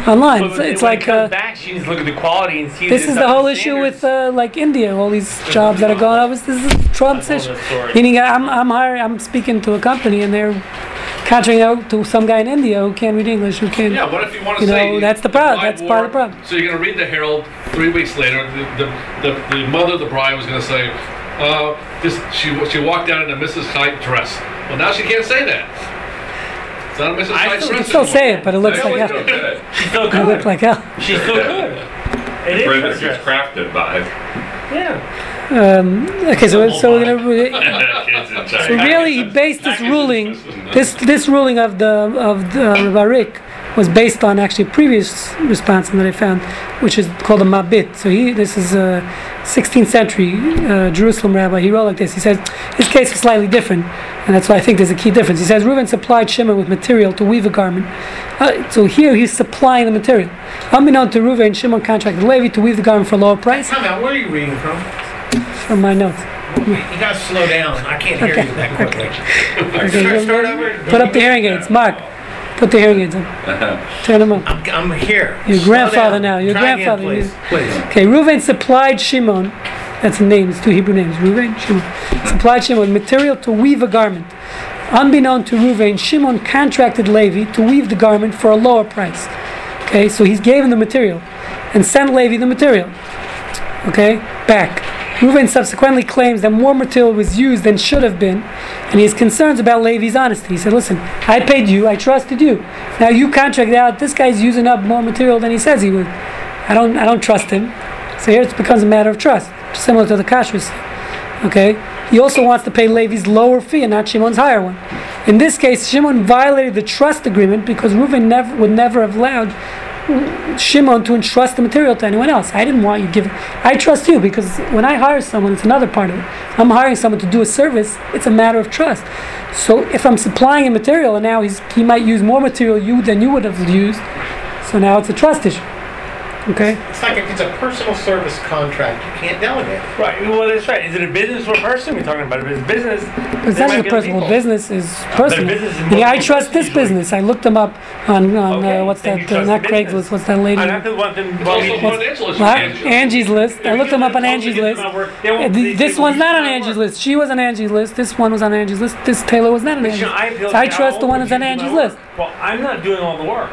online. But It's, it's like it uh, back, she needs to look at the quality and see. this is the whole issue with uh, like India. All these jobs that are going. This is Trump's issue. Meaning, I'm I'm hiring, I'm speaking to a company and they're contracting out to some guy in India who can't read English, who can't. Yeah, what if you want to You say? know, that's the bride problem. That's part of the problem. So you're going to read the Herald three weeks later. The, the, the, the mother of the bride was going to say, uh, this, she, she walked out in a Mrs. Hyde dress. Well, now she can't say that. It's not a Mrs. I Hyde still- dress. You still say it, but it looks Yeah, like it's hell. still good. She's still It looks good. like hell. She's still good. It is Further, her crafted by. Yeah. Um, okay, so so we're gonna. Kids in So really, he based this ruling, this this ruling of the of the Maharik was based on actually a previous response that I found, which is called a Mabit. So he, this is a 16th century uh, Jerusalem rabbi. He wrote like this. He says his case is slightly different, and that's why I think there's a key difference. He says Reuben supplied Shimon with material to weave a garment. Uh, so here he's supplying the material. Unbeknown to Reuben, Shimon contracted Levi to weave the garment for a lower price. Time out, where are you reading from? From my notes. You gotta slow down, I can't hear you that quickly. Okay, Start- start over. Put up the hearing aids, Mark. Put the hearing aids on. Uh-huh. Turn them on. I'm, I'm here. Your Slow grandfather down. now, your Try again, grandfather, Please, please. Okay, Reuven supplied Shimon, that's a name, it's two Hebrew names, Reuven, Shimon, supplied Shimon material to weave a garment. Unbeknown to Reuven, Shimon contracted Levi to weave the garment for a lower price. Okay, so he's gave him the material and sent Levi the material. Okay, back. Reuven subsequently claims that more material was used than should have been, and he has concerns about Levi's honesty. He said, Listen, I paid you, I trusted you. Now you contract out, this guy's using up more material than he says he would. I don't I don't trust him. So here it becomes a matter of trust, similar to the kashrus. Okay? He also wants to pay Levi's lower fee and not Shimon's higher one. In this case, Shimon violated the trust agreement because Reuven never would never have allowed Shimon to entrust the material to anyone else. I didn't want you give. I trust you because when I hire someone, it's another part of it. I'm hiring someone to do a service. It's a matter of trust. So if I'm supplying a material and now he's he might use more material you than you would have used, so now it's a trust issue. Okay. It's like if it's a personal service contract, you can't delegate. Right. Well, that's right. Is it a business or a person we're talking about? If it's business, It's not might just be other personal. Business is personal. business is yeah, I trust this usually. business. I looked them up on, on Okay, uh, what's then that? Uh, not the Craigslist. What's that lady? I'm not the one thing. It's well, also we- financial issue. Angie's list. I looked them up on Angie's list. They won't- Uh, they- th- This one's won't on use Angie's list. She was on Angie's list. This one was on Angie's list. This Taylor was not on But, Angie's you know, I list. I trust the one that's on Angie's list. Well, I'm not doing all the work.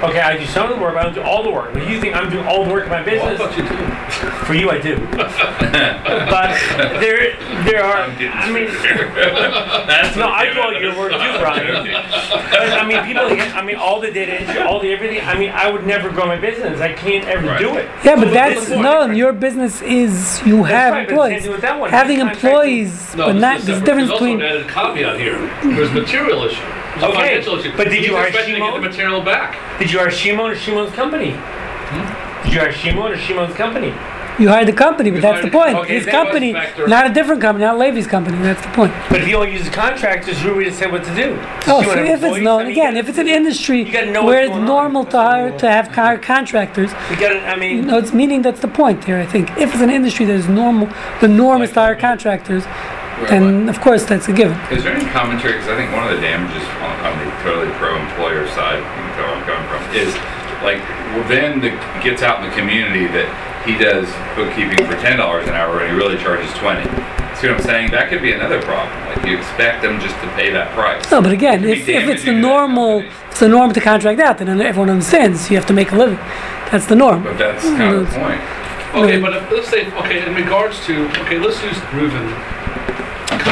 Okay, I do some of the work, but I don't do all the work. But you think I'm doing all the work in my Well, I business? thought you did. For you, I do. but there, there are. I mean, That's no, I do all your work too, Brian. But, I mean, people. I mean, all the data entry, all the everything. I mean, I would never grow my business. I can't ever Right. do it. Yeah, but that's what's no. Your business is you That's have right, employees. same that one. Having employees, No, but this not is there's a separate. difference There's also between. an added caveat here. There's material issue. There's a Okay, financial issue. but did He's you hire expecting to get Shimon? the material back. Did you hire Shimon or Shimon's company? Hmm? Did you hire Shimon or Shimon's company? You hired the company, but You that's the point. okay, His company, not a different company, not Levi's company. That's the point. But if you only use contractors, who are we to say what to do? Oh, You so if it's known, I mean, again, if it's an industry know where it's going on. normal to hire to have hire contractors, We got it. I mean, no, it's meaning that's the point here. I think if it's an industry that is normal, the norm is to hire contractors, then of course that's a given. Is there any commentary, because I think one of the damages on, on the totally pro-employer side, you can tell where I'm coming from, is like, well, then the, gets out in the community that he does bookkeeping for ten dollars an hour and he really charges twenty. See what I'm saying? That could be another problem. Like you expect them just to pay that price. No, but again, It if, if it's the damaging to that normal, it's the norm to contract out, then everyone understands you have to make a living. That's the norm. But that's kind of the point. Okay, but if, let's say, okay, in regards to, okay, let's use Reuven.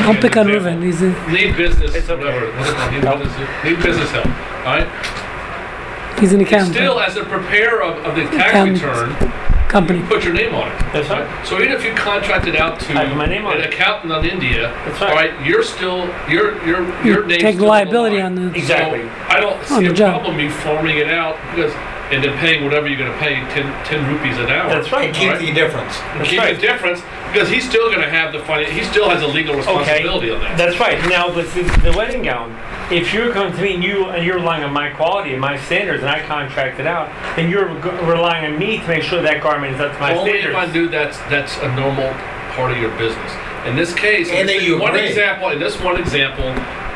Don't pick on Example. Reuven. He's a, Lead business, It's okay. whatever. What's it business, lead business help. All right. he's an accountant Still, as a preparer of, of the tax Accountant. return, company. you put your name on it. That's right. So even if you contracted out to my name on an accountant on India, That's all right. right, you're still your your You your name's take still liability on the line. on the. Exactly. So I don't On see the a job. problem me farming it out because and then paying whatever you're going to pay 10, 10 rupees an hour. That's right. Keep Alright. the difference. That's keep right. the difference because he's still going to have the finan He still has a legal responsibility on that. That's right. Now, with the, the wedding gown, if you're coming to me and you and you're relying on my quality and my standards, and I contract it out, then you're g- relying on me to make sure that garment is up to my standards. Only if. I do that's that's a normal part of your business. In this case, And in you one agree. example, in this one example,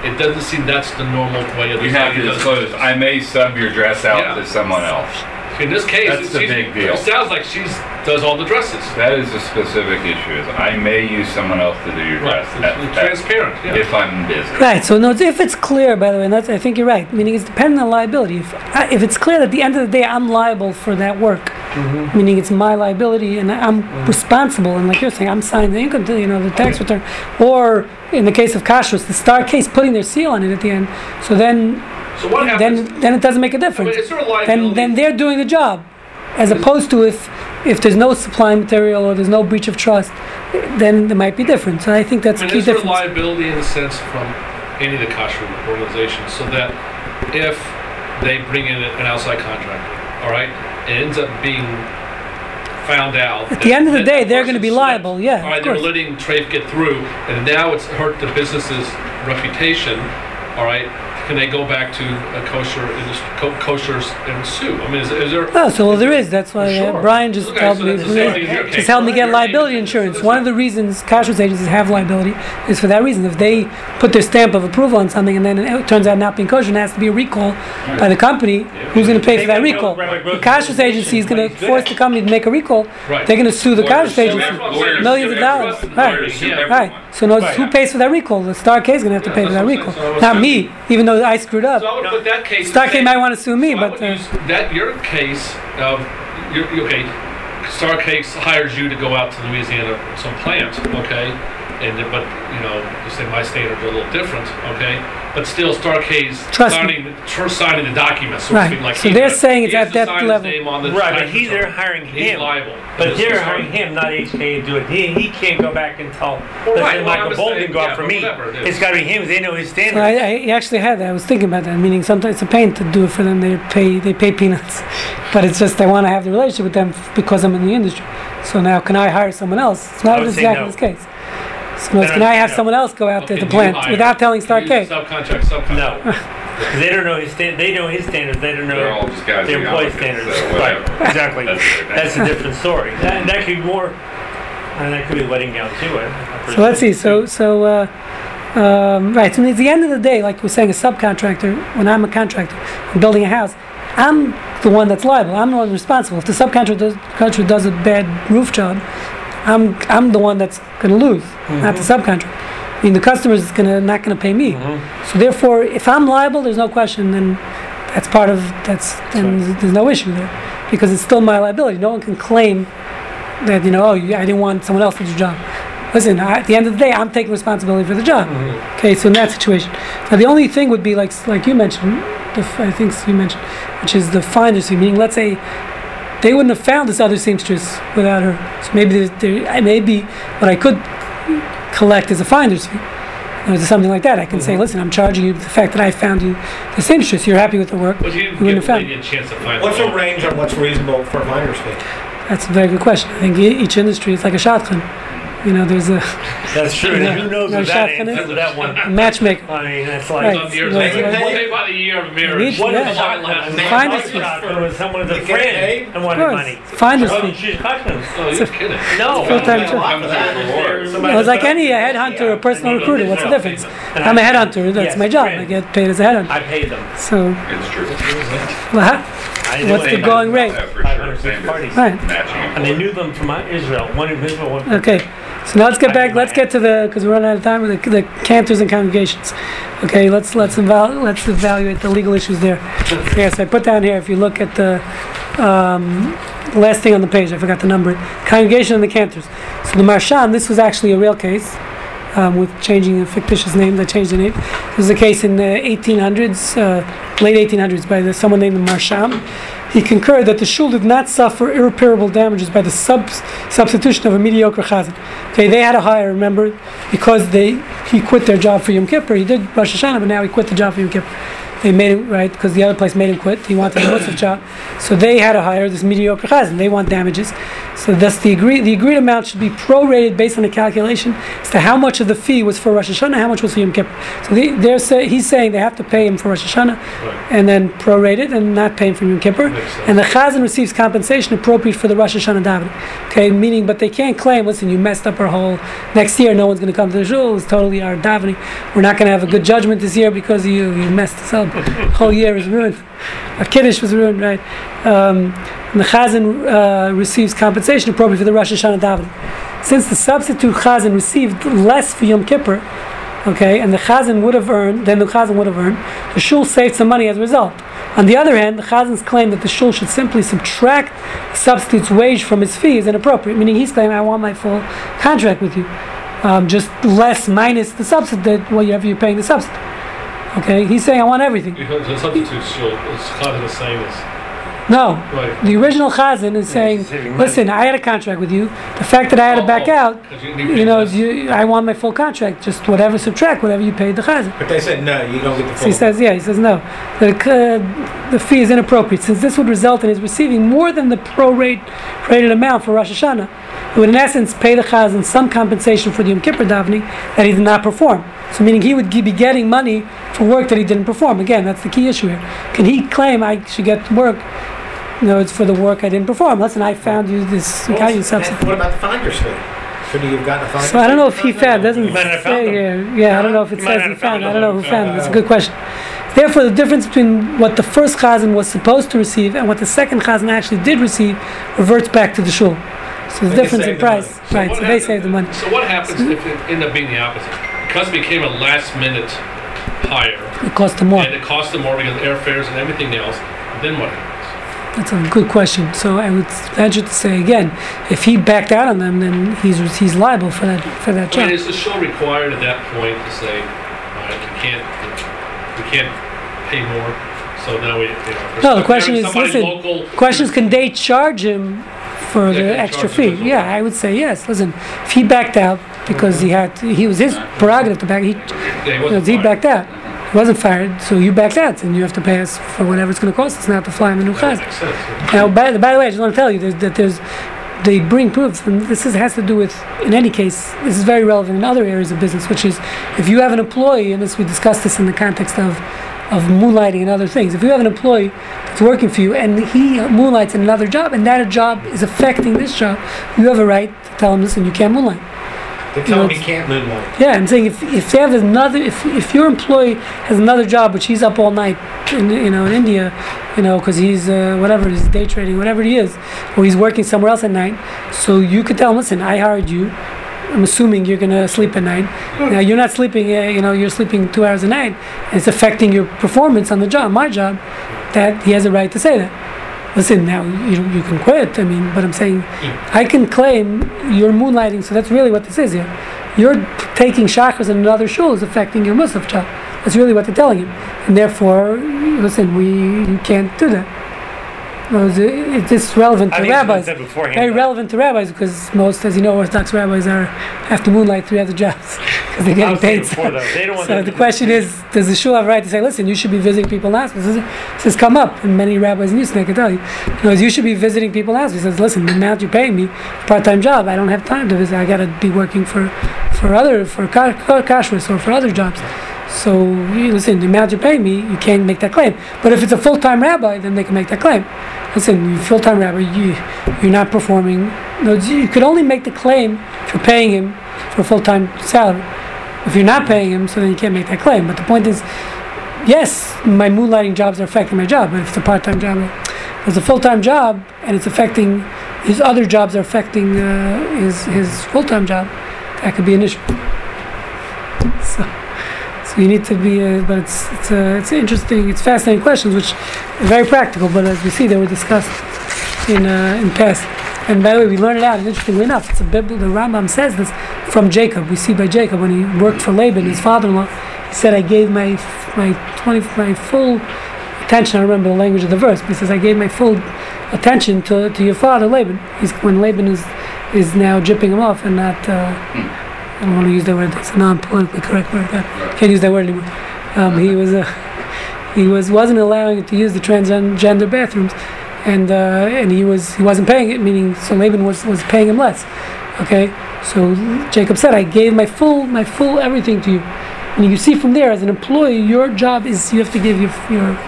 it doesn't seem that's the normal way of You have to how he does disclose. I may sub your dress out Yeah. to someone else. In this case, That's the big deal. It sounds like she does all the dresses. That is a specific issue, is I may use someone else to do your Right. dress. It's at- at- transparent. Yeah. If I'm busy. Right. So no, if it's clear, by the way, and that's I think you're right. Meaning it's dependent on liability. If I- if it's clear that at the end of the day I'm liable for that work, mm-hmm. meaning it's my liability and I'm mm. responsible, and like you're saying, I'm signing the income, you know, the tax return, or in the case of Kashrus, the Star K's putting their seal on it at the end. So then, so what happens? then then it doesn't make a I mean, difference. it's sort of liability. Then then they're doing the job, as opposed to if if there's no supply material or there's no breach of trust, then it might be different. So I think that's I a mean, key there's sort of liability in a sense from any of the kosher organizations, so that if they bring in an outside contractor, all right, it ends up being found out. At the end of the day, they're gonna be person liable, slipped. yeah, All right, they're letting Trafe get through, and now it's hurt the business's reputation. All right, can they go back to a kosher industry, co- koshers and sue? I mean, is, is there? Oh, so well, there is. That's why uh, Brian just Okay, helped so me. that's the same thing in your case, Just helped me get liability insurance. so One of the reasons kosher agencies have liability is for that reason. If they put their stamp of approval on something and then it turns out not being kosher and has to be a recall by the company, who's going to pay for that recall? go- right, The kosher agency is going to force the company to make a recall. Right. They're going to sue the kosher agency. everyone. Lawyers Millions of dollars. Right. Lawyers sue Yeah. everyone. Right. So notice Right. who pays for that recall? The Star K is going to have to pay for that recall, saying. So I was not me. Even though I screwed up. So I would put that case. Star K might want to sue me, So but uh, that your case of your, okay, Star K's hires you to go out to Louisiana some plant, okay, and but you know, just say my standards are a little different, okay. But still Star K's Trust me. signing, tr- signing the documents, so to Right. speak, like So he they're does. saying it's at that level. name on the Right, but he, they're return. hiring He's him. liable. But they're is hiring him, not HK to do it. He, he can't go back and tell, Well, let's right, say well, Michael just Bolton saying, go yeah, out for me. whatever it is. It's gotta be him, they know his So I. I actually had that. I was thinking about that. Meaning sometimes it's a pain to do it for them. They pay they pay peanuts, but it's just I want to have the relationship with them because I'm in the industry. So now can I hire someone else? It's not I would exactly no. this case. So Then can I I have no. someone else go out there Okay, to you plant without telling you use Star K? Subcontract, subcontract. No. 'Cause They don't know his stand, they know his standards, they don't They're all know just guys. their with employee standards. so Right, exactly. That's the. That's a different story. That, that could be more, and that could be wedding gown too. I- I So let's see. So so uh, um, right. So at the end of the day, like we're saying, a subcontractor. When I'm a contractor, I'm building a house. I'm the one that's liable. I'm the one responsible. If the subcontractor does, contractor does a bad roof job, I'm I'm the one that's going to lose, not the mm-hmm. subcontractor. I mean, the customer is to not going to pay me. Mm-hmm. So therefore, if I'm liable, there's no question. Then that's part of that's then there's no issue there because it's still my liability. No one can claim that you know, oh, you, I didn't want someone else to do the job. Listen, I, at the end of the day, I'm taking responsibility for the job. Mm-hmm. Okay, so in that situation, now the only thing would be like like you mentioned, the, f- I think you mentioned, which is the finder's fee. Meaning, let's say they wouldn't have found this other seamstress without her. So maybe there, there maybe what I could collect is a finder's fee. Or something like that. I can say, mm-hmm. listen, I'm charging you the fact that I found you the seamstress. You're happy with the work. But you didn't wouldn't give the lady a chance to find What's the a range on what's reasonable for a finder's fee? That's a very good question. I think e- each industry is like a shotgun. You know, there's a, That's true, Yeah. and who knows No what that shotgun answer that one. matchmaker. I mean, that's Right. like. on years Right. later. Right. What they about year of marriage? What What Yeah. is a shotgun? Find My us- shotgun was someone with a You get friend and Of wanted course, money. finder's Oh, fee. she's shotguns. Oh, you're kidding. No. Full-time job. Comes with a reward. Somebody Well, it's like any a headhunter or personal recruiter. What's the difference? I'm a I- headhunter. That's my job. I get paid as a headhunter. I paid them. So, It's true. well, how- I didn't what's know the anything. going rate? Yeah, for sure. Same as Right. matching. And they knew them from uh, Israel. One in Israel, one. Okay. So now let's get back. Let's get to the because we're running out of time with the, the cantors and congregations. Okay. Let's let's eval, let's evaluate the legal issues there. Yes, I put down here. If you look at the um, last thing on the page, I forgot the number. Congregation and the cantors. So the Maharsham. This was actually a real case. Um, with changing the fictitious names, I changed the name. This was a case in the 1800s, uh, late 1800s, by the, someone named the Maharsham. He concurred that the shul did not suffer irreparable damages by the subs, substitution of a mediocre chazan. Okay, they had a hire, remember, because they he quit their job for Yom Kippur. He did Rosh Hashanah, but now he quit the job for Yom Kippur. They made him right because the other place made him quit. He wanted a Musaf job, so they had to hire this mediocre chazan. They want damages, so thus the agreed the agreed amount should be prorated based on a calculation as to how much of the fee was for Rosh Hashanah, how much was for Yom Kippur. So they, they're say, he's saying they have to pay him for Rosh Hashanah, and then prorate it and not pay him for Yom Kippur. And the chazan receives compensation appropriate for the Rosh Hashanah davening. Okay, meaning, but they can't claim, listen, you messed up our whole. Next year, no one's going to come to the shul. It's totally our davening. We're not going to have a good judgment this year because you you messed us up. whole year is ruined. A kiddush was ruined, right? Um, and the chazan uh, receives compensation appropriate for the Rosh Hashanah davening. Since the substitute chazan received less for Yom Kippur, okay, and the chazan would have earned, then the chazan would have earned, the shul saved some money as a result. On the other hand, the chazan's claim that the shul should simply subtract the substitute's wage from his fee is inappropriate, meaning he's claiming, I want my full contract with you. Um, just less minus the substitute, whatever you're paying the substitute. Okay, he's saying, I want everything. Because the substitute still is kind of the same No, right. the original chazan is saying, listen, I had a contract with you. The fact that I had to back Oh, oh, you you know, you, I want my full contract. Just whatever, subtract whatever you paid the chazan. But they said, no, you don't get the So he says, yeah, he says no. The, uh, the fee is inappropriate since this would result in his receiving more than the prorate rated amount for Rosh Hashanah. He would, in essence, pay the chazan some compensation for the Yom Kippur davening that he did not perform. So, meaning he would be getting money for work that he didn't perform. Again, that's the key issue here. Can he claim I should get work? No, it's for the work I didn't perform. Listen, I found you this, Well, got you and substitute. What about the finder's fee? Should he have gotten a finder's fee? So I don't know if he found. Doesn't He might not have say found here. Yeah, I don't know if it says he found found. I don't know who found. it. That's a uh, good question. Therefore, the difference between what the first chazan was supposed to receive and what the second chazan actually did receive reverts back to the shul. So the They difference in saved the price. So right? what So they happened- saved the money. So what happens if it ended up being the opposite? Because it became a last minute hire It costs them more. and it cost them more because airfares and everything else, then what happens? That's a good question. So I would venture to say again, if he backed out on them, then he's he's liable for that for that I mean, job. is the show required at that point to say, all right, you can't, we can't pay more. So now we, you know. No, the question is, listen, local- question is, can they charge him for Yeah, the extra fee? Yeah. I would say yes. Listen, if he backed out because he had, he was his prerogative to back, he, Yeah, he he backed out. He wasn't fired, so you backed out, and you have to pay us for whatever it's going to cost us not to fly him a new That chaz. makes sense, yeah. Now, by, by the way, I just want to tell you there's, that there's, they bring proofs, and this is, has to do with, in any case, this is very relevant in other areas of business, which is if you have an employee, and this we discussed this in the context of, of moonlighting and other things. If you have an employee that's working for you and he moonlights in another job, and that job is affecting this job, you have a right to tell him, listen, you can't moonlight. They You tell know, can't moonlight. Yeah, I'm saying if, if they have another, if, if your employee has another job, which he's up all night, in, you know, in India, you know, because he's uh, whatever, he's day trading, whatever he is, or he's working somewhere else at night, so you could tell him, listen, I hired you. I'm assuming you're gonna sleep at night. Now you're not sleeping, uh, you know, you're sleeping two hours a night. It's affecting your performance on the job, my job. That he has a right to say that. Listen, now you you can quit. I mean, but I'm saying I can claim you're moonlighting. So that's really what this is here. You're taking chakras in another shul is affecting your Musaf job. That's really what they're telling you. And therefore, listen, we you can't do that. Uh, it's, it's it's relevant I to rabbis. Very relevant to rabbis because most, as you know, Orthodox rabbis are have to moonlight three other jobs because they're getting paid. they So the question is, does the shul have a right to say, listen, you should be visiting people is, this has come up, and many rabbis in Houston, I can tell you. You know, you should be visiting people now. He says, listen, the amount you're paying me, part-time job, I don't have time to visit. I got to be working for, for other, for ka- ka- kashrus or for other jobs. So, you, listen, the amount you're paying me, you can't make that claim. But if it's a full-time rabbi, then they can make that claim. Listen, you full-time rabbi, you, you're not performing. You could only make the claim if you're paying him for a full-time salary. If you're not paying him, so then you can't make that claim. But the point is, yes, my moonlighting jobs are affecting my job, but if it's a part-time job, it's a full-time job and it's affecting his other jobs are affecting uh, his his full-time job, that could be an issue. So, so you need to be, uh, but it's it's uh, it's interesting, it's fascinating questions, which are very practical. But as we see, they were discussed in uh, in past. And by the way, we learn it out. And interestingly enough, it's a Bible. The Rambam says this from Jacob. We see by Jacob when he worked for Laban, his father-in-law. He said, "I gave my my twenty my full attention." I remember the language of the verse. But he says, "I gave my full attention to, to your father Laban." He's when Laban is is now jipping him off and not. Uh, I don't want to use that word. It's a non-politically correct word. But can't use that word anymore. Um, he was uh, he was wasn't allowing it to use the transgender bathrooms, and uh, and he was he wasn't paying it. Meaning, so Laban was was paying him less. Okay, so Jacob said, "I gave my full my full everything to you." And you see from there, as an employee, your job is you have to give your your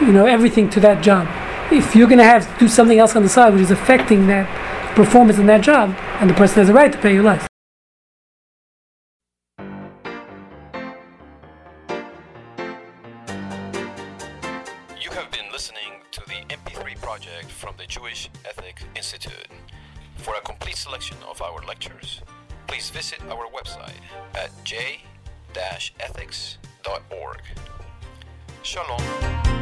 you know everything to that job. If you're going to have to do something else on the side which is affecting that performance in that job, and the person has a right to pay you less. For a complete selection of our lectures, please visit our website at j-ethics.org. Shalom.